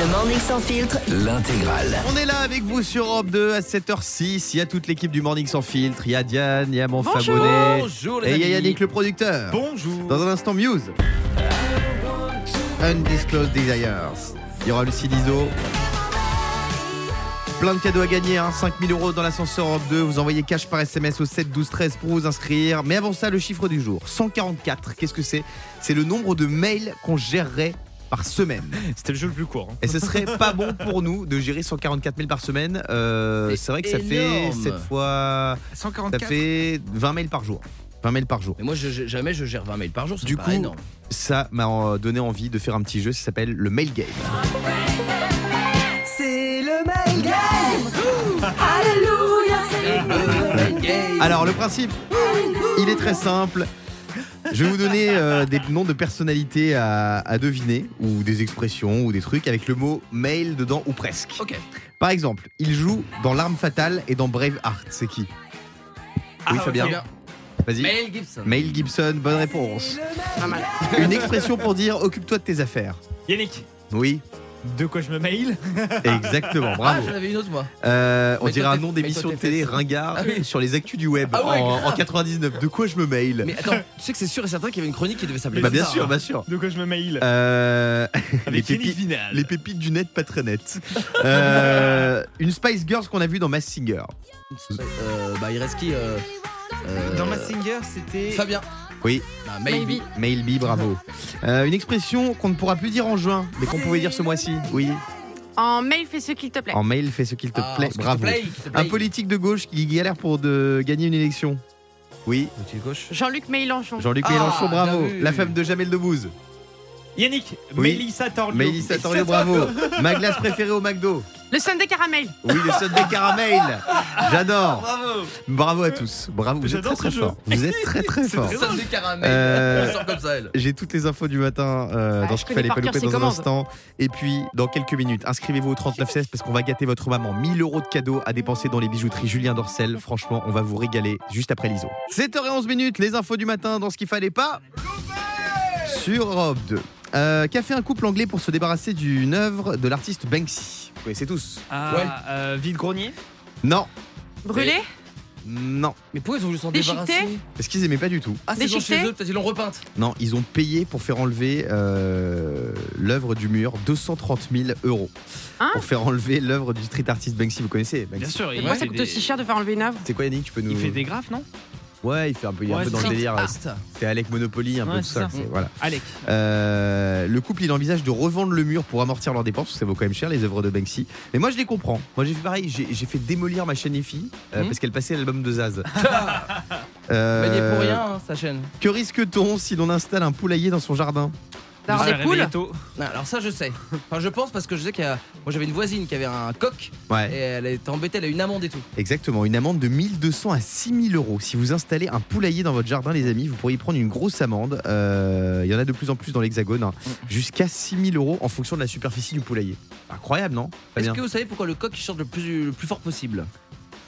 Le Morning Sans Filtre, L'intégrale. On est là avec vous sur Europe 2 à 7h06. Il y a toute l'équipe du Morning Sans Filtre. Il y a Diane, il y a mon Bonjour. Fabonnet. Bonjour, les Et il y a. Yannick le producteur. Bonjour. Dans un instant, Muse. Undisclosed Desires. Il y aura Lucie Dizo. Plein de cadeaux à gagner, hein. 5000 euros dans l'ascenseur Europe 2. Vous envoyez cash par SMS au 7 12 13 pour vous inscrire. Mais avant ça, le chiffre du jour 144. Qu'est-ce que c'est? C'est le nombre de mails qu'on gérerait par semaine. C'était le jeu le plus court. hein. Et ce serait pas bon pour nous de gérer 144 mails par semaine. Euh, C'est c'est vrai que ça fait énorme. 7 fois. Ça 144. fait 20 mails par jour. 20 mails par jour. Mais moi, je, jamais je gère 20 mails par jour. ça Du coup, énorme. ça m'a euh, donné envie de faire un petit jeu. Ça s'appelle le mail game. c'est le mail game. Alléluia, Alors le principe, il est très simple. Je vais vous donner euh, des noms de personnalités à, à deviner, ou des expressions, ou des trucs avec le mot mail dedans, ou presque. Ok. Par exemple, il joue dans L'arme fatale et dans Braveheart. C'est qui? Ah, Oui, Fabien. Vas-y. Mail Gibson. Mail Gibson, bonne réponse. Pas mal. Une expression pour dire occupe-toi de tes affaires. Yannick, Oui, de quoi je me mail exactement, Ah, bravo. j'en avais une autre, moi. Euh, on dirait un nom d'émission de télé ringard Ah oui. sur les actus du web Ah ouais, en, grave. en 99. De quoi je me mail Mais attends, tu sais que c'est sûr et certain qu'il y avait une chronique qui devait s'appeler Bah bien ça, sûr, hein. bien sûr. De quoi je me mail Euh, les, pépites, les pépites du net pas très nettes. Euh, une Spice Girls qu'on a vue dans Mass Singer. Euh, bah, il reste qui euh, euh, Dans Massinger, c'était. Fabien. Oui. Bah, maybe. Mail B, bravo. Euh, une expression qu'on ne pourra plus dire en juin, mais qu'on pouvait dire ce mois-ci. Oui. En mail, fais ce qu'il te plaît. En mail, fais ce qu'il te Ah, plaît. te Bravo. plaît, Un politique de gauche qui galère pour de gagner une élection. Oui. Jean-Luc Mélenchon. Jean-Luc Ah, Mélenchon, bravo. bien vu. La femme de Jamel Debbouze. Yannick, Oui. Mélissa Torlio. Mélissa Torrio, bravo. Ma glace préférée au McDo. Le Sunday caramel. Oui, le Sunday caramel. J'adore. Bravo. Bravo à tous. Bravo, vous êtes très très fort. Vous êtes très très fort. Du caramel. Euh. J'ai toutes les infos du matin euh, Ah, dans ce qu'il fallait pas louper dans un instant. Et puis, dans quelques minutes, inscrivez-vous au 3916 parce qu'on va gâter votre maman. 1000 euros de cadeaux à dépenser dans les bijouteries Julien Dorcel. Franchement, on va vous régaler juste après l'ISO. 7h11 minutes, les infos du matin dans ce qu'il fallait pas. Sur Europe 2. Euh, Qu'a fait un couple anglais pour se débarrasser d'une œuvre de l'artiste Banksy Vous connaissez tous Ah, Ouais. euh, vide-grenier. Non, Brûlé. non. Mais pourquoi ils ont voulu s'en Déchiqueté débarrasser Parce qu'ils aimaient pas du tout. Ah, c'est genre Déchiqueté chez eux, peut-être ils l'ont repeinte. Non, ils ont payé pour faire enlever euh, l'œuvre du mur 230 000 euros. Hein pour faire enlever l'œuvre du street artist Banksy. Vous connaissez Banksy Bien sûr. Et il pourquoi fait ça coûte des- aussi cher de faire enlever une œuvre? C'est quoi Yannick Tu peux nous. Il fait des graphes, non? Ouais, il fait un peu, il est un Ouais, peu dans le street délire. Art. C'est Alec Monopoly, un peu tout c'est ça. ça. c'est- Voilà. Alec. Euh, le couple, il envisage de revendre le mur pour amortir leurs dépenses. parce que Ça vaut quand même cher les œuvres de Banksy. Mais moi, je les comprends. Moi, j'ai fait pareil. J'ai j'ai fait démolir ma chaîne EFI euh, Mhm. parce qu'elle passait l'album de Zaz. Bah, il est Euh, pour rien, hein, sa chaîne. Que risque-t-on si l'on installe un poulailler dans son jardin? D'avoir des poules. Non, alors ça, je sais. Enfin, je pense parce que je sais qu'il y a. Moi, j'avais une voisine qui avait un coq et Ouais. elle était embêtée, elle a une amende et tout. Exactement, une amende de 1200 à 6000 euros. Si vous installez un poulailler dans votre jardin, les amis, vous pourriez prendre une grosse amende. Euh, Il y en a de plus en plus dans l'hexagone, hein. jusqu'à 6000 euros en fonction de la superficie du poulailler. Incroyable, non? Est-ce bien. que vous savez pourquoi le coq il chante le plus, le plus fort possible?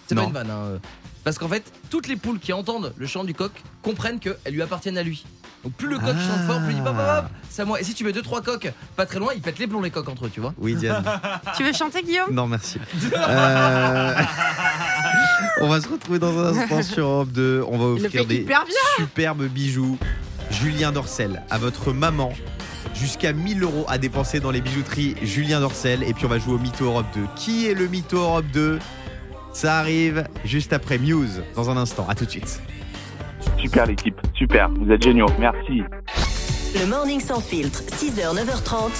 C'est Non. pas une vanne. hein. Parce qu'en fait, toutes les poules qui entendent le chant du coq comprennent qu'elles lui appartiennent à lui. Donc plus le coq Ah. chante fort, plus il dit hop, hop, hop, c'est à moi. Et si tu mets deux trois coqs pas très loin, ils pètent les plombs les coqs entre eux, tu vois. Oui, Diane. Tu veux chanter, Guillaume? Non, merci. Euh, On va se retrouver dans un instant sur Europe 2. On va offrir des superbes bijoux. Julien Dorcel, à votre maman. Jusqu'à 1000 euros à dépenser dans les bijouteries Julien Dorcel. Et puis on va jouer au Mytho Europe 2. Qui est le Mytho Europe 2 Ça arrive juste après Muse dans un instant. À tout de suite. Super l'équipe, super, vous êtes géniaux, merci. Le Morning Sans Filtre, 6h, 9h30.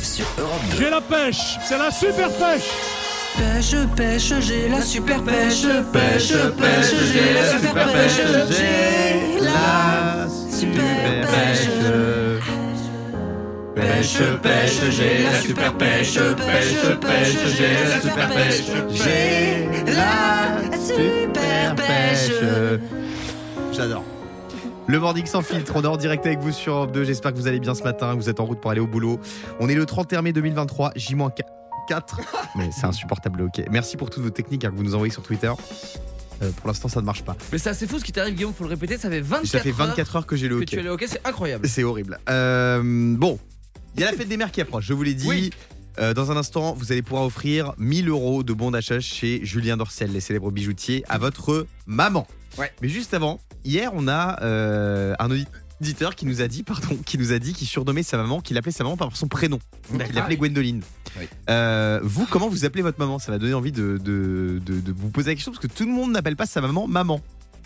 Sur Europe 2. J'ai la pêche, c'est la super pêche. Pêche, pêche, j'ai la super pêche, pêche, pêche, j'ai la super pêche, j'ai la super pêche. Pêche, pêche, j'ai la super pêche, pêche, pêche, j'ai la super pêche, j'ai la super pêche. J'adore. Le Morning sans filtre, on est en direct avec vous sur Europe 2. J'espère que vous allez bien ce matin, vous êtes en route pour aller au boulot. On est le 31 mai 2023, J-4. Mais c'est insupportable, ok. Merci pour toutes vos techniques hein, que vous nous envoyez sur Twitter. Euh, pour l'instant, ça ne marche pas. Mais c'est assez fou ce qui t'arrive, Guillaume, faut le répéter, ça fait 24 Ça fait 24 heures que j'ai le heures que hockey. tu allé au hockey, c'est incroyable. C'est horrible. Euh, bon, Il y a la fête des mères qui approche, je vous l'ai dit. Oui. Euh, dans un instant, vous allez pouvoir offrir 1000 euros de bons d'achat chez Julien Dorcel, les célèbres bijoutiers, à votre maman. Ouais. Mais juste avant, hier, on a euh, un auditeur qui nous a dit, pardon, qui nous a dit qu'il surnommait sa maman, qu'il appelait sa maman par son prénom. Donc, il l'appelait Gwendoline. Oui. Euh, vous, comment vous appelez votre maman? Ça va donner envie de, de- de- de vous poser la question parce que tout le monde n'appelle pas sa maman maman.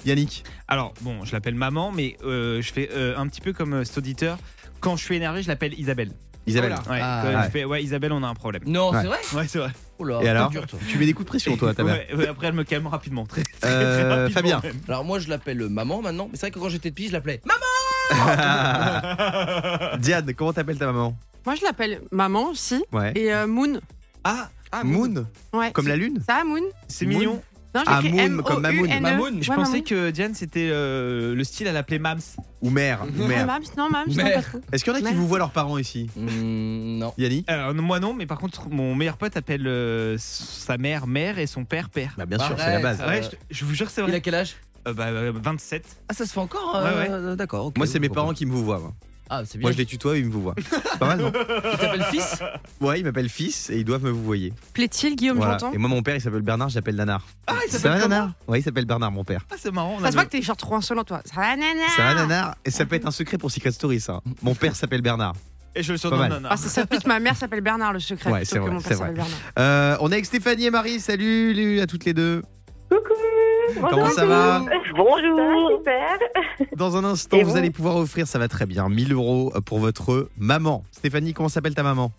Yannick? Alors, bon, je l'appelle maman, mais euh, je fais euh, un petit peu comme cet auditeur. Quand je suis énervé, je l'appelle Isabelle. Isabelle. Oh Ouais, Ah, ouais. je fais, ouais, Isabelle, on a un problème. Non, Ouais. c'est vrai Ouais, c'est vrai. Oh là, Et alors dur, toi. Tu mets des coups de pression, toi, ta mère. Ouais, ouais, après, elle me calme rapidement. Très, très, Euh, très rapidement Fabien. même. Alors moi je l'appelle maman maintenant, mais c'est vrai que quand j'étais petit je l'appelais maman. Diane, comment t'appelles ta maman? Moi, je l'appelle maman aussi. Ouais. Et euh, Moon. Ah, ah Moon Ouais. Comme la lune? Ça, Moon c'est Moon. mignon. Non, Ah, j'écris Moon, comme Mamoun. M-O-U-N-E. Mamoun. Je Ouais, pensais Mamoun. que Diane, c'était euh, le style à l'appeler Mams. Ou mère, ou mère. Mams, non, Mams, non, Mère. pas trop. Est-ce qu'il y en a qui Mère. vous voient leurs parents ici? Hmm, non. Yannick? Alors, moi non, mais par contre, mon meilleur pote appelle euh, sa mère mère et son père père. Bah bien sûr, c'est la Arrête. base. Ouais, je, je vous jure que c'est Il a quel âge? Euh, bah, euh, 27. Ah ça se fait encore Ouais, euh, D'accord. ok, Moi, c'est mes pourquoi parents qui me vous voient. moi. Pas. Ah c'est bien. Moi, je les tutoie, ils me vous voient. C'est pas mal, non Il t'appelle fils Ouais, ils m'appellent fils et ils doivent me vous voyer. Plaît-il, Guillaume, Voilà. j'entends Et moi, mon père, il s'appelle Bernard, j'appelle Nanar. Ah, il Ça s'appelle comment Nanar Ouais, il s'appelle Bernard, mon père. Ah, c'est marrant. on Ça se voit que t'es genre trop insolent, toi. Ça va, nana Ça va, Nanar Et ça peut être un secret pour Secret Story, ça. Mon père s'appelle Bernard. Et je le Pas surnomme mal. Nana. Ah, ça s'appelle ma mère s'appelle Bernard, le secret. Ouais, plutôt c'est que vrai, mon c'est père vrai. s'appelle Bernard. Euh, on est avec Stéphanie et Marie. Salut les- à toutes les deux. Coucou Comment ça va Bonjour Super Dans un instant, vous vous allez pouvoir offrir, ça va très bien, 1000 euros pour votre maman. Stéphanie, comment s'appelle ta maman?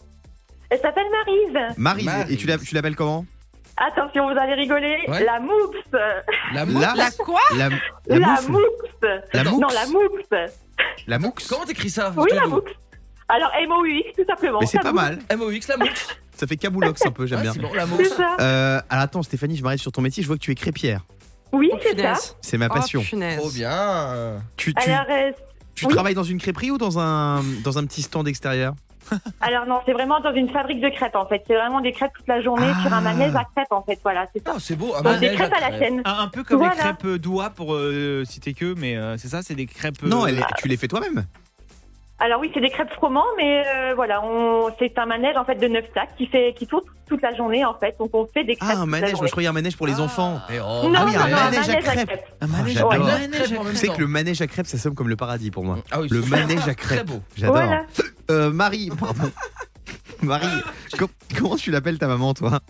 Elle s'appelle Maryse. Marie. Maryse. Et tu la- tu l'appelles comment? Attention, vous allez rigoler. Ouais. La mouxe La La, La quoi? La, la, La, Non, la mouxe La moux Comment t'écris ça Oui, la mouxe Alors, M-O-U-X, tout simplement. Mais c'est pas mal. M-O-X la mouche. Ça fait caboulox un peu, j'aime Ouais, bien. c'est bon, la Euh, alors attends, Stéphanie, je m'arrête sur ton métier. Je vois que tu es crêpière. Oui, Oh, c'est ça. C'est ma Oh, passion. punaise. Trop bien. tu tu, Alors, euh, tu oui. travailles dans une crêperie ou dans un, dans un petit stand extérieur alors non, c'est vraiment dans une fabrique de crêpes en fait. C'est vraiment des crêpes toute la journée Ah. sur un manège à crêpes en fait. Voilà, c'est ça. Oh, c'est beau. un Donc, des crêpes à la chaîne. Un, un peu comme Voilà. les crêpes d'Oua pour euh, citer que, mais euh, c'est ça, c'est des crêpes. Non, elle tu les fais toi-même. Alors oui, c'est des crêpes froment, mais euh, voilà, on... c'est un manège en fait de 9 sacs qui fait qui tourne toute la journée en fait. Donc on fait des crêpes. Ah, un manège. Moi, je croyais un manège pour les enfants. Eh, oh, Non, Ah oui, non, un non, manège à crêpes. Un Ah, manège. Neuf Neuf crêpes Tu sais que le manège à crêpes, ça sonne comme le paradis pour moi. Ah oui, Le c'est manège à Très crêpes. beau. J'adore. Voilà. Euh, Marie, pardon. Marie, com- comment tu l'appelles ta maman, toi?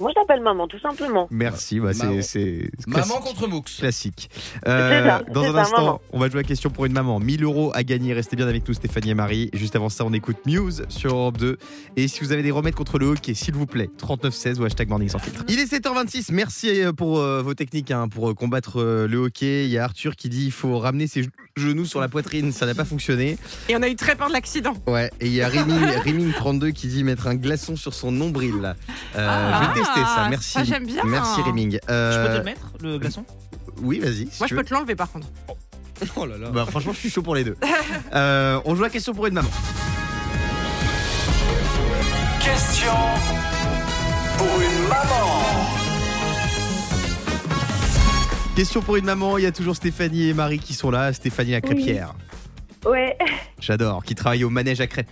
Moi, je l'appelle maman, tout simplement. Merci, bah, c'est Maman. c'est Maman classique. contre Moux. Classique. C'est Euh, ça, dans un ça, instant, maman. on va jouer à question pour une maman. 1000 euros à gagner. Restez bien avec nous, Stéphanie et Marie. Juste avant ça, on écoute Muse sur Europe 2. Et si vous avez des remèdes contre le hockey, s'il vous plaît, 3916 ou hashtag morning sans filtre. Il est 7h26. Merci euh, pour euh, vos techniques hein, pour euh, combattre euh, le hockey. Il y a Arthur qui dit il faut ramener ses genoux sur la poitrine. Ça n'a pas fonctionné. Et on a eu très peur de l'accident. Ouais, et il y a Réming, 32 qui dit mettre un glaçon sur son nombril. Euh, Ah, je vais tester ça, merci. ça, j'aime bien. Merci Réming. Je peux te Euh, le mettre, le glaçon? Oui, vas-y. si Moi, je veux. peux te l'enlever par contre. Oh là là. Bah, franchement, je suis chaud pour les deux. Euh, on joue à question pour une maman. Question pour une maman. Question pour une maman, il y a toujours Stéphanie et Marie qui sont là. Stéphanie la crêpière, Ouais. j'adore, qui travaille au manège à crêpes.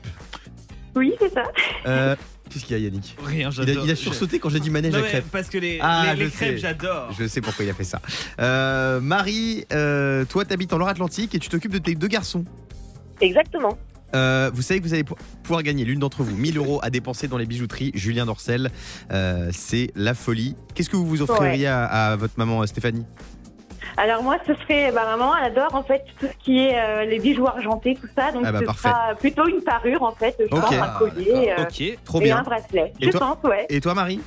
Oui, c'est ça. Euh, Qu'est-ce qu'il y a Yannick Rien, il a, j'adore. il a sursauté quand j'ai dit manège Non, à crêpes. parce que les, Ah, les, crêpes, j'adore. Je sais pourquoi il a fait ça. Euh, Marie, euh, toi t'habites en Loire-Atlantique et tu t'occupes de tes deux garçons. Exactement. Euh, vous savez que vous allez pou- pouvoir gagner l'une d'entre vous 1000 euros à dépenser dans les bijouteries Julien Dorcel. Euh, c'est la folie. Qu'est-ce que vous vous offririez à, à votre maman euh, Stéphanie? Alors moi, ce serait, bah, maman, elle adore en fait tout ce qui est euh, les bijoux argentés, tout ça. Donc Ah bah, ce parfait. sera plutôt une parure en fait, je Ok. pense, un collier euh, Ok. Trop et bien. un bracelet. Et je toi pense, ouais. Et toi Marie?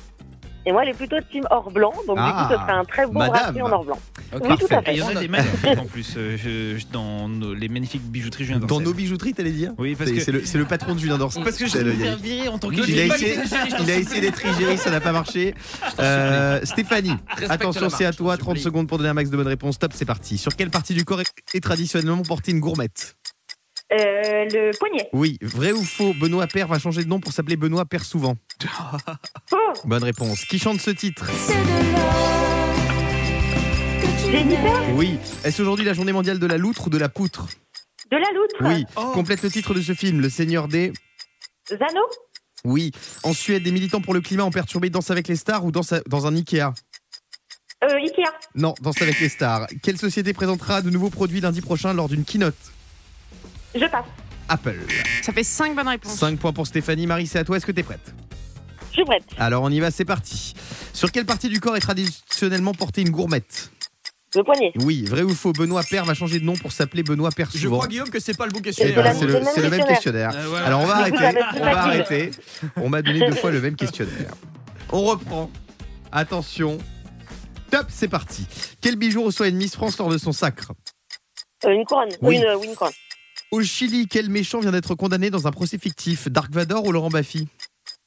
Et moi, elle est plutôt team or blanc, donc Ah, du coup, ce serait un très beau madame. bracelet en or blanc. Ok. Oui, tout à Et fait. il y en a des magnifiques en plus euh, je- je- dans nos- les magnifiques bijouteries Julien Dans Dorcel. nos bijouteries, t'allais dire Oui, parce C'est que c'est le, c'est le patron de Julien Dorcel. parce que je C'est vais me faire Yannick. virer en tant que Il a essayé, il a d'être Igérie, ça n'a pas marché. Euh, Stéphanie, Respecte attention, la c'est à marche, toi. s'il vous 30 plaît. secondes pour donner un max de bonnes réponses. Top, c'est parti. Sur quelle partie du corps est est traditionnellement portée une gourmette Euh, le poignet. Oui, vrai ou faux Benoît Père va changer de nom pour s'appeler Benoît Père souvent. Oh, Bonne réponse. Qui chante ce titre? Jennifer, Oui. Est-ce aujourd'hui la journée mondiale de la loutre ou de la poutre de la loutre. Oui. Oh. Complète le titre de ce film, Le Seigneur des. Zano Oui. En Suède, des militants pour le climat ont perturbé Danse avec les stars ou Danse à- dans un Ikea euh, Ikea. Non, Danse avec les stars. Quelle société présentera de nouveaux produits lundi prochain lors d'une keynote Je passe. Apple. Ça fait 5 bonnes réponses. 5 points pour Stéphanie. Marie, c'est à toi. Est-ce que t'es prête? Je suis prête. Alors on y va, c'est parti. Sur quelle partie du corps est traditionnellement portée une gourmette? Le poignet. Oui, vrai ou faux Benoît Père va changer de nom pour s'appeler Benoît Père Je souvent. crois, Guillaume, que c'est pas le bon questionnaire. ben, c'est le, même c'est le même questionnaire. Euh, voilà. Alors on va arrêter. On va arrêter. On m'a donné deux fois le même questionnaire. On reprend. Attention. Top, c'est parti. Quel bijou reçoit une Miss France lors de son sacre? Euh, une couronne. Oui. Une, euh, oui, une couronne. Au Chili, quel méchant vient d'être condamné dans un procès fictif? Dark Vador ou Laurent Baffy?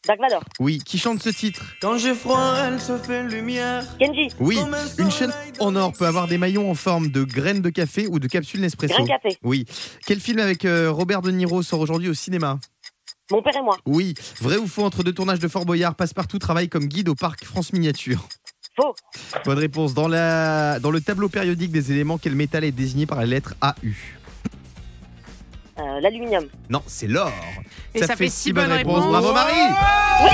Dark Vador. Oui, qui chante ce titre Quand j'ai froid, elle se fait lumière. Kenji. Oui, une chaîne en or peut avoir des maillons en forme de graines de café ou de capsules Nespresso. Grain café. Oui. Quel film avec euh, Robert De Niro sort aujourd'hui au cinéma? Mon père et moi. Oui. Vrai ou faux entre deux tournages de Fort Boyard, Passepartout travaille comme guide au parc France Miniature Faux. Bonne réponse. Dans, la... Dans le tableau périodique des éléments, quel métal est désigné par la lettre AU Euh, L'aluminium. Non, c'est l'or. Et ça fait six bonnes réponses. Bravo Marie Oui.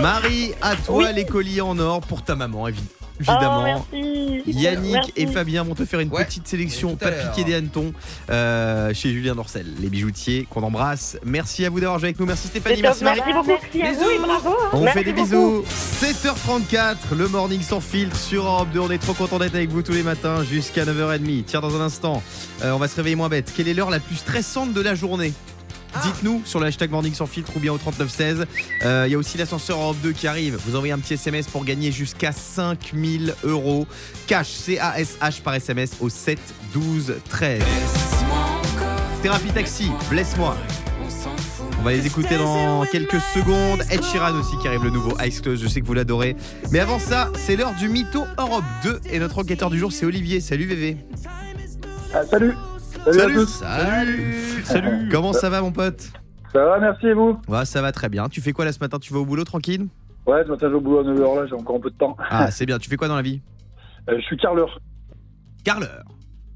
Marie, à toi les colliers en or pour ta maman, évi- évidemment. Oh, merci. Yannick Merci. et Fabien vont te faire une Ouais. petite sélection pas l'heure. piqué des hannetons euh, chez Julien Dorcel, les bijoutiers qu'on embrasse. Merci à vous d'avoir joué avec nous. Merci Stéphanie, merci Marie. Merci beaucoup. Merci à vous et bravo. On Merci fait des beaucoup. bisous. 7h34, le morning sans filtre sur Europe 2. On est trop content d'être avec vous tous les matins jusqu'à 9h30. Tiens, dans un instant, euh, on va se réveiller moins bête. Quelle est l'heure la plus stressante de la journée? Dites-nous sur le hashtag Morning sans filtre ou bien au 3916. Euh, Il y a aussi l'ascenseur Europe 2 qui arrive. Vous envoyez un petit SMS pour gagner jusqu'à 5000 euros. Cash, C-A-S-H par SMS au 7 12 13. Thérapie Taxi, blesse-moi. On va les écouter dans quelques secondes. Ed Sheeran aussi qui arrive le nouveau Ice Close, je sais que vous l'adorez. Mais avant ça, c'est l'heure du Mytho Europe 2 et notre enquêteur du jour c'est Olivier. Salut VV. Ah, salut. Salut, à Salut. tous. Salut. Salut. Comment ça va mon pote? Ça va, merci et vous? Ouais, ça va très bien. Tu fais quoi là ce matin? Tu vas au boulot tranquille? Ouais, ce matin je vais au boulot à 9h là, j'ai encore un peu de temps. Ah, c'est bien. Tu fais quoi dans la vie? Euh, je suis carleur, Carleur.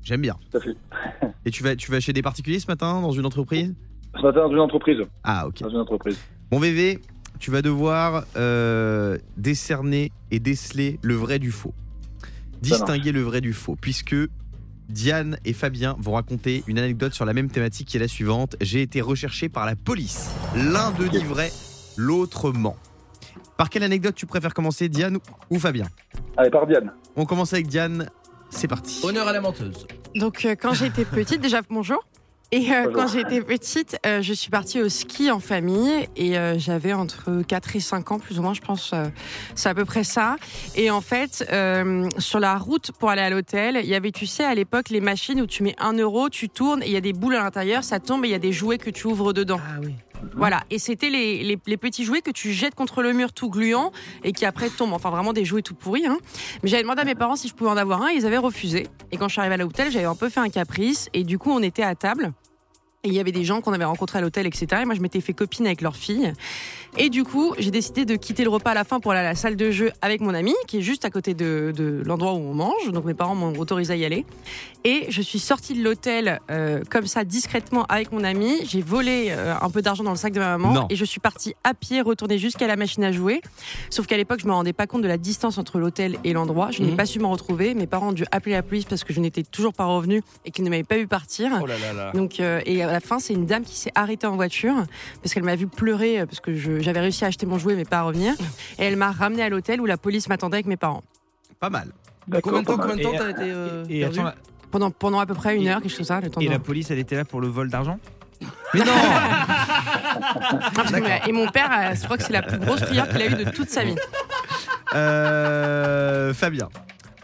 J'aime bien. tout à fait. Et tu vas, tu vas chez des particuliers ce matin dans une entreprise? Ce matin dans une entreprise. Ah, ok. Dans une entreprise. Mon VV, tu vas devoir euh, décerner et déceler le vrai du faux. Distinguer le vrai du faux, puisque Diane et Fabien vont raconter une anecdote sur la même thématique qui est la suivante. J'ai été recherché par la police. L'un d'eux dit vrai, l'autre ment. Par quelle anecdote tu préfères commencer, Diane ou Fabien Allez, par Diane. On commence avec Diane. C'est parti. Honneur à la menteuse. Donc, euh, quand j'étais petite, déjà, bonjour. Et euh, quand j'étais petite, euh, je suis partie au ski en famille et euh, j'avais entre 4 et 5 ans, plus ou moins, je pense. euh, c'est à peu près ça. Et en fait, euh, sur la route pour aller à l'hôtel, il y avait, tu sais, à l'époque, les machines où tu mets 1 euro, tu tournes et il y a des boules à l'intérieur, ça tombe et il y a des jouets que tu ouvres dedans. Ah oui. Voilà, et c'était les, les- les petits jouets que tu jettes contre le mur tout gluant et qui après tombent. Enfin, vraiment des jouets tout pourris. Hein. Mais j'avais demandé à mes parents si je pouvais en avoir un, ils avaient refusé. Et quand je suis arrivée à l'hôtel, j'avais un peu fait un caprice et du coup, on était à table. Et il y avait des gens qu'on avait rencontrés à l'hôtel, etc. Et moi, je m'étais fait copine avec leur fille. Et du coup, j'ai décidé de quitter le repas à la fin pour aller à la salle de jeu avec mon ami, qui est juste à côté de, de l'endroit où on mange. Donc mes parents m'ont autorisé à y aller. Et je suis sortie de l'hôtel euh, comme ça, discrètement, avec mon ami. J'ai volé euh, un peu d'argent dans le sac de ma maman. Non. Et je suis partie à pied, retourner jusqu'à la machine à jouer. Sauf qu'à l'époque, je me rendais pas compte de la distance entre l'hôtel et l'endroit. Je n'ai Mhm. pas su m'en retrouver. Mes parents ont dû appeler la police parce que je n'étais toujours pas revenue et qu'ils ne m'avaient pas vu partir. Oh là là là. Donc, euh, et à la fin, c'est une dame qui s'est arrêtée en voiture parce qu'elle m'a vu pleurer parce que je- j'avais réussi à acheter mon jouet mais pas à revenir. Et elle m'a ramené à l'hôtel où la police m'attendait avec mes parents. Pas mal. Combien de temps, combien de t'as été euh, Et perdu attends, la- Pendant, pendant à peu près une Et- heure, quelque chose comme ça. Le temps et de- la police, elle était là pour le vol d'argent? Mais non et mon père, euh, je crois que c'est la plus grosse prière qu'il a eue de toute sa vie. Euh, Fabien.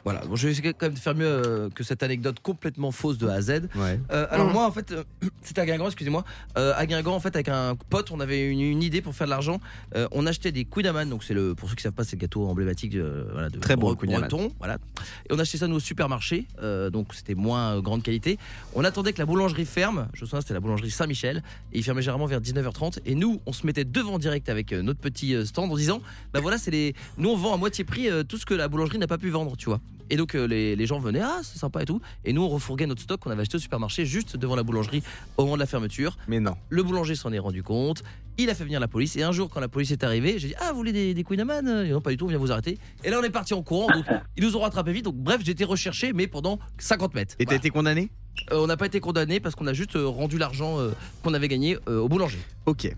Voilà, bon, je vais essayer quand même de faire mieux euh, que cette anecdote complètement fausse de A à Z. Ouais. Euh, alors moi en fait euh, c'était à Guingamp excusez-moi. Euh, à Guingamp en fait avec un pote on avait une, une idée pour faire de l'argent. Euh, on achetait des Koudaman donc c'est le pour ceux qui savent pas c'est le gâteau emblématique voilà, de Très bon, breton voilà. Et on achetait ça nous au supermarché. Donc c'était moins grande qualité. On attendait que la boulangerie ferme. Je me souviens c'était la boulangerie Saint-Michel. Et il fermait généralement vers 19h30 et nous on se mettait devant direct avec notre petit stand en disant bah voilà c'est les nous on vend à moitié prix tout ce que la boulangerie n'a pas pu vendre tu vois Et donc euh, les, les gens venaient, ah c'est sympa et tout. Et nous on refourguait notre stock qu'on avait acheté au supermarché juste devant la boulangerie au moment de la fermeture. Mais non. Le boulanger s'en est rendu compte. Il a fait venir la police. Et un jour quand la police est arrivée, j'ai dit ah vous voulez des, des Queen Amman Et non pas du tout, on vient vous arrêter. Et là on est parti en courant. Donc ils nous ont rattrapé vite. Donc bref j'ai été recherché mais pendant 50 mètres. Et t'as été condamné? Euh, on n'a pas été condamné parce qu'on a juste euh, rendu l'argent euh, qu'on avait gagné au boulanger. Ok.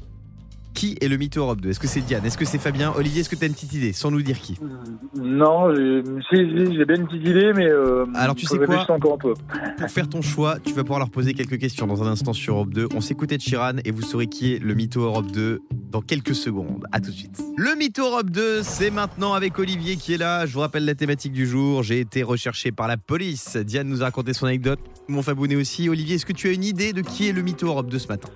Qui est le mytho Europe 2 Est-ce que c'est Diane Est-ce que c'est Fabien Olivier, est-ce que t'as une petite idée Sans nous dire qui? Non, j'ai si, si, j'ai bien une petite idée, mais. euh, Alors, tu sais quoi encore un peu. Pour faire ton choix, tu vas pouvoir leur poser quelques questions dans un instant sur Europe 2. On s'écoutait de Chiran et vous saurez qui est le mytho Europe 2 dans quelques secondes. À tout de suite. Le mytho Europe 2, c'est maintenant avec Olivier qui est là. Je vous rappelle la thématique du jour. J'ai été recherché par la police. Diane nous a raconté son anecdote. Mon Fabounet aussi. Olivier, est-ce que tu as une idée de qui est le mytho Europe 2 ce matin?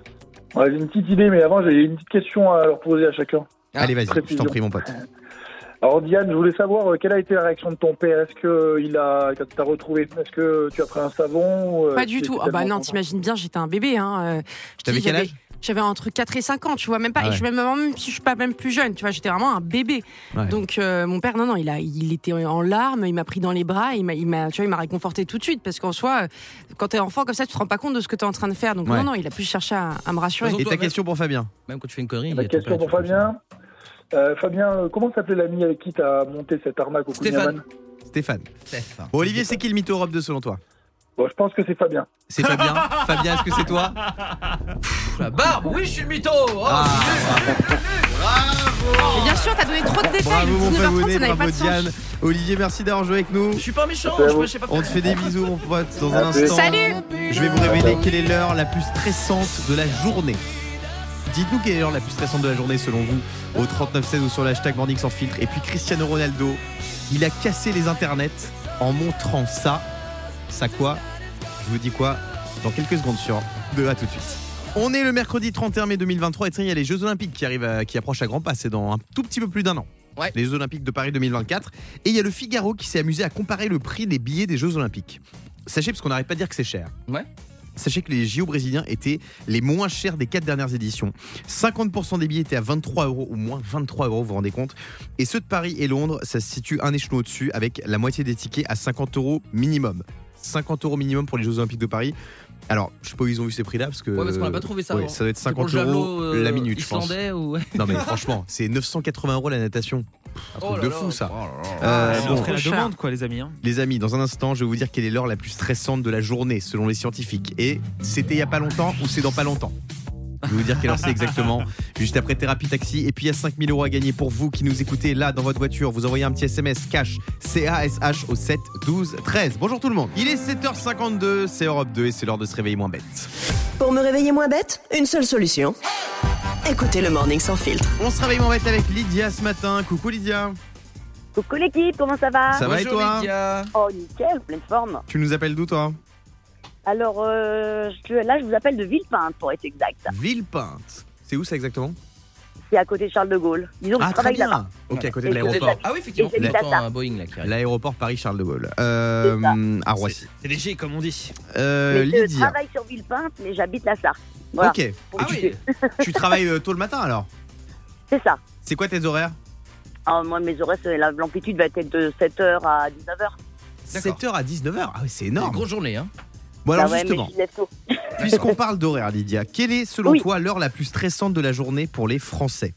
Ouais, j'ai une petite idée, mais avant, j'ai une petite question à leur poser à chacun. Allez, vas-y, je t'en prie, mon pote. Alors, Diane, je voulais savoir euh, quelle a été la réaction de ton père? Est-ce que il a, quand tu t'as retrouvé, est-ce que tu as pris un savon euh, Pas du tout. Ah bah non, t'imagines bien, j'étais un bébé. Hein. euh, je te T'avais dis, quel j'avais- âge? J'avais entre 4 et 5 ans, tu vois, même pas. Ah et je suis même, même si je suis pas même plus jeune, tu vois, j'étais vraiment un bébé. Ouais. Donc euh, mon père, non, non, il a, il était en larmes, il m'a pris dans les bras, il m'a, il m'a, tu vois, il m'a réconforté tout de suite parce qu'en soi, euh, quand t'es enfant comme ça, tu te rends pas compte de ce que t'es en train de faire. Donc Ouais. non, non, il a plus cherché à, à me rassurer. Et ta même- question pour Fabien Même quand tu fais une connerie. La question père pour Fabien. Euh, Fabien, comment s'appelait l'ami avec qui t'as monté cette arnaque au Stéphane. Stéphane. Steph. Bon, Olivier, c'est qui le mytho Europe 2 selon toi? Bon, je pense que c'est Fabien. C'est Fabien. Fabien, est-ce que c'est toi Pff, La barbe, oui je suis le mytho. Oh, Ah, Mais bien sûr, t'as donné trop de détails. Bravo mon 19h30, Fabounet, ça n'avait pas bravo de sens. Diane. Olivier, merci d'avoir joué avec nous. Je suis pas méchant, je, je sais pas On te faire. fait des bisous mon pote dans un instant. Salut Je vais vous révéler quelle est l'heure la plus stressante de la journée. Dites-nous quelle est l'heure la plus stressante de la journée selon vous au 3916 ou sur le hashtag Morning sans filtre. Et puis Cristiano Ronaldo, il a cassé les internets en montrant ça. Ça quoi Je vous dis quoi dans quelques secondes sur de à tout de suite. On est le mercredi 31 mai 2023 et tiens, il y a les Jeux Olympiques qui arrivent, à- qui approchent à grands pas. C'est dans un tout petit peu plus d'un an. Ouais. Les Jeux Olympiques de Paris 2024. Et il y a le Figaro qui s'est amusé à comparer le prix des billets des Jeux Olympiques. Sachez, parce qu'on n'arrête pas de dire que c'est cher. Ouais. Sachez que les JO brésiliens étaient les moins chers des quatre dernières éditions. 50% des billets étaient à 23 euros ou moins 23 euros, vous vous rendez compte. Et ceux de Paris et Londres, ça se situe un échelon au-dessus avec la moitié des tickets à 50 euros minimum. 50 euros minimum pour les Jeux Olympiques de Paris. Alors, je sais pas où ils ont vu ces prix-là parce que. Ouais, parce qu'on a pas trouvé ça. Ouais, ça doit être C'est pour 50 le euros javelot, euh, la minute, je pense. Ou. Non mais franchement, c'est 980 euros la natation. Un truc Oh de là. fou ça. Oh là. Euh, bon, la demande, quoi, les amis. hein. les amis, dans un instant, je vais vous dire quelle est l'heure la plus stressante de la journée selon les scientifiques. Et c'était il y a pas longtemps ou c'est dans pas longtemps? Je vais vous dire quelle heure c'est exactement. Juste après Thérapie Taxi. Et puis il y a 5000 euros à gagner pour vous qui nous écoutez là dans votre voiture. Vous envoyez un petit SMS cash C-A-S-H au 7 12 13. Bonjour tout le monde. Il est 7h52, c'est Europe 2 et c'est l'heure de se réveiller moins bête. Pour me réveiller moins bête, une seule solution. Écoutez le Morning sans filtre. On se réveille moins bête avec Lydia ce matin. Coucou Lydia. Coucou l'équipe, comment ça va? Ça va et toi? Lydia. Oh nickel, pleine forme. Tu nous appelles d'où toi? Alors euh, je- là je vous appelle de Villepinte pour être exact. Villepinte. C'est où ça exactement? C'est à côté de Charles de Gaulle. Disons que je Ah très travaille là-bas. bien. Ok, à côté de Et que l'aéroport. Ah oui, effectivement. Et c'est un Boeing là qui arrive. L'aéroport Paris-Charles de Gaulle. Euh, à Roissy. C'est léger, comme on dit. Euh, Mais je Lydia. travaille sur Villepinte, mais j'habite la Sarthe. Voilà. Ok. Ah que oui. tu- Tu travailles euh, tôt le matin alors? C'est ça. C'est quoi tes horaires? Alors, moi mes horaires, c'est- la- l'amplitude va être de 7h à 19h. 7h à 19h. Ah oui, c'est C'est une énorme. grosse journée, hein. Bon alors Ah ouais, justement, puisqu'on parle d'horaire Lydia, quelle est selon Oui. toi l'heure la plus stressante de la journée pour les Français?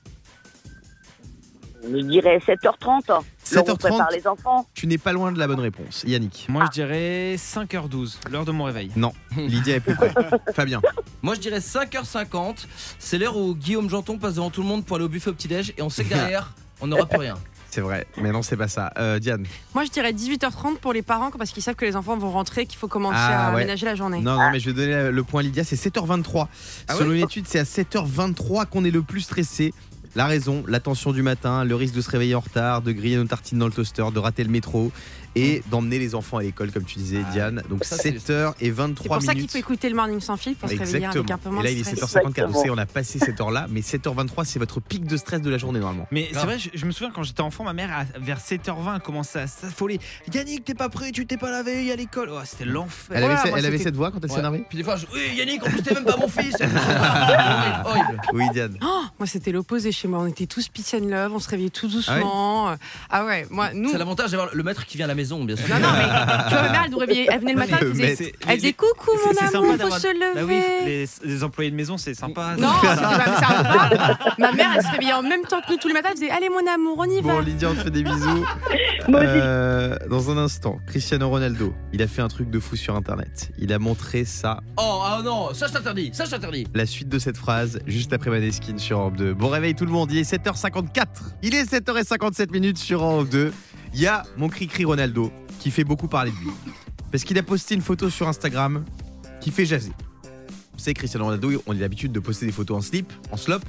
Je dirais 7h30. L'heure où on 7h30 prépare les enfants. Tu n'es pas loin de la bonne réponse. Yannick? Moi, je dirais 5h12, l'heure de mon réveil. Non, Lydia est plus près. Fabien? Moi je dirais 5h50. C'est l'heure où Guillaume Janton passe devant tout le monde pour aller au buffet au petit-déj et on sait que derrière, on n'aura plus rien. C'est vrai, mais non, c'est pas ça. Euh, Diane Moi, je dirais 18h30 pour les parents parce qu'ils savent que les enfants vont rentrer, qu'il faut commencer Ah, à ouais. aménager la journée. Non, non, mais je vais donner le point à Lydia, c'est 7h23. Ah Selon une étude, c'est à 7h23 qu'on est le plus stressé. La raison, la tension du matin, le risque de se réveiller en retard, de griller nos tartines dans le toaster, de rater le métro et d'emmener les enfants à l'école, comme tu disais, Diane. Donc ça, c'est 7h et C'est 23 pour ça qu'il minutes. faut écouter le morning sans fil pour se réveiller avec un peu Et moins là, de il est stress. 7h54. Vous savez, on a passé cette heure-là, mais 7h23, c'est votre pic de stress de la journée normalement. Mais c'est vrai, je, je me souviens quand j'étais enfant, ma mère, à- vers 7h20, commençait à s'affoler. Yannick, t'es pas prêt, tu t'es pas lavé, il y a l'école. Oh, c'était l'enfer. Elle avait, Voilà, ce- moi, elle avait c'était- cette voix quand elle s'est Ouais. énervée Puis des fois, je... oui Yannick, en plus t'es même pas mon fils. horrible. Oui, Diane. Oh, Moi, c'était l'opposé chez moi. On était tous peace and love, on se réveillait tout Ah doucement. Ah ouais, moi, nous. C'est l'avantage d'avoir le maître qui vient à la maison, bien sûr. Non, non, mais tu vois, ma mère, elle nous réveillait. Elle venait le matin, elle Le faisait, elle disait coucou, mon amour, faut se Bah lever. oui, les, les employés de maison, c'est sympa. Non, ça. Ma mère, elle se réveillait en même temps que nous tous les matins. Elle disait Allez, mon amour, on y va. Bon, Lydia, on te fait des bisous. Euh, dans un instant, Cristiano Ronaldo, il a fait un truc de fou sur Internet. Il a montré ça, Oh, ah non, ça je t'interdis, ça je t'interdis. la suite de cette phrase, juste après Maneskin sur Europe 2. Bon réveil tout le monde, il est 7h54. Il est 7h57 minutes sur Europe 2. Il y a mon cri-cri Ronaldo qui fait beaucoup parler de lui. Parce qu'il a posté une photo sur Instagram qui fait jaser. Vous savez, Cristiano Ronaldo, on a l'habitude de poster des photos en slip, en slop.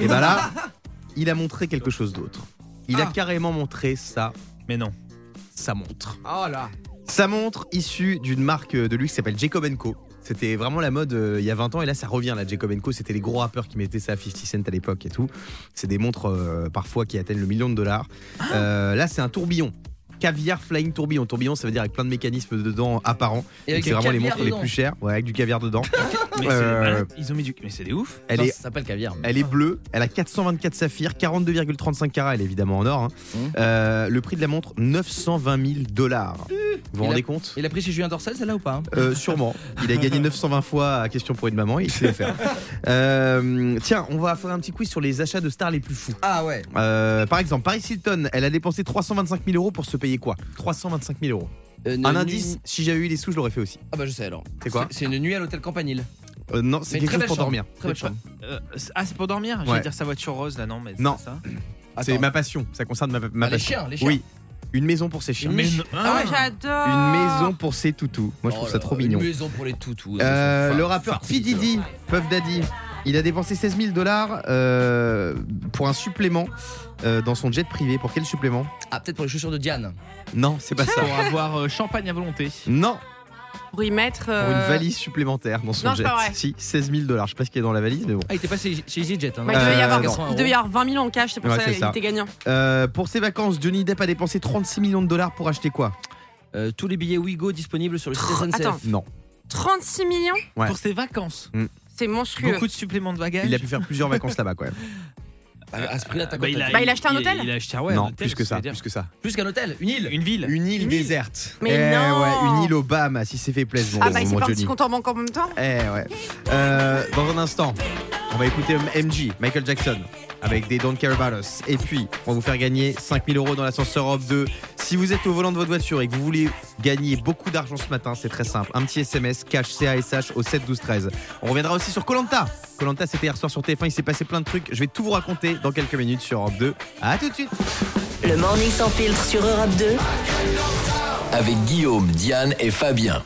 Et ben là, il a montré quelque chose d'autre. Il a Ah. carrément montré ça, Mais non. sa montre. Oh là. Sa montre issue d'une marque de luxe qui s'appelle Jacob Co. C'était vraiment la mode euh, il y a 20 ans et là ça revient la Jacob Co. C'était les gros rappeurs qui mettaient ça à 50 Cent à l'époque et tout. C'est des montres euh, parfois qui atteignent le million de dollars. Euh, là c'est un tourbillon. Caviar Flying Tourbillon. Tourbillon, ça veut dire avec plein de mécanismes dedans apparents. Et avec c'est vraiment les montres les plus chères. Ouais, avec du caviar dedans. Mais Euh, c'est malade. Ils ont mis du. Mais c'est des ouf. Elle Non, est Ça s'appelle caviar. elle est bleue, elle a 424 saphirs, 42,35 carats, elle est évidemment en or. hein. Mmh. Euh, le prix de la montre, 920 000 dollars. Vous vous rendez a- compte? Il a pris chez Julien Dorcel, celle-là ou pas hein? Euh, sûrement. Il a gagné 920 fois à question pour une maman, il sait le faire. Tiens, on va faire un petit quiz sur les achats de stars les plus fous. Ah ouais. Par exemple, Paris Hilton, elle a dépensé 325 000 euros pour se payer quoi 325 000 euros. Euh, une Un nuit- indice, si j'avais eu les sous, je l'aurais fait aussi. Ah bah je sais alors. C'est quoi C'est une nuit à l'hôtel Campanile. Euh, Non, c'est Mais quelque très chose belle pour chambre. dormir. Très belle chambre. Euh, c'est- ah, c'est pour dormir Ouais. J'allais dire sa voiture rose là, non mais c'est Non. ça. C'est Attends. ma passion, ça concerne ma, ma Ah, les passion. chiens, les chiens. Oui, une maison pour ses chiens. Une Mais non- Ah ouais, Ah. j'adore. Une maison pour ses toutous. Moi, je Oh trouve là ça trop mignon. Une maison pour les toutous. Euh, le rappeur P. Diddy, Puff Daddy, il a dépensé 16 000 dollars euh, pour un supplément euh, dans son jet privé. Pour quel supplément? Ah peut-être pour les chaussures de Diane. Non, c'est pas ça. Pour avoir euh, champagne à volonté. Non, Pour y mettre. pour une valise supplémentaire dans son non, c'est jet. pas vrai. Si, 16 000 dollars. Je sais pas ce qu'il y a dans la valise, mais bon. Ah il était passé chez EasyJet. Hein. ouais, il, devait y Euh, avoir, non. il devait y avoir 20 000 en cash, c'est pour Ouais, ça c'est qu'il ça. était gagnant. Euh, pour ses vacances, Johnny Depp a dépensé 36 millions de dollars pour acheter quoi? Euh, tous les billets Wigo disponibles sur le site Attends. Non. 36 millions? Ouais. Pour ses vacances. C'est monstrueux. Beaucoup de suppléments de bagages. Il a pu faire plusieurs vacances là-bas quand même. À, ce prix-là, t'as Bah, quoi il, t'as a, dit Bah, il a acheté un hôtel Il a acheté ouais, un non, hôtel, plus que ça, dire. plus que ça. Plus qu'un hôtel, une île. Une ville. Une île Une île. déserte. Mais Eh non. ouais, une île au Bahamas, si c'est fait plaisir, Ah bah il s'est petit compte en banque en même temps. Eh ouais. Euh, dans un instant, on va écouter MJ, Michael Jackson, avec des Don't Care About Us. Et puis, on va vous faire gagner 5000 euros dans l'ascenseur Europe 2. Si vous êtes au volant de votre voiture et que vous voulez gagner beaucoup d'argent ce matin, c'est très simple. Un petit SMS, cash CASH au 7 12 13. On reviendra aussi sur Colanta. Colanta, c'était hier soir sur TF1. Il s'est passé plein de trucs. Je vais tout vous raconter dans quelques minutes sur Europe 2. À tout de suite. Le morning sans filtre sur Europe 2. Avec Guillaume, Diane et Fabien.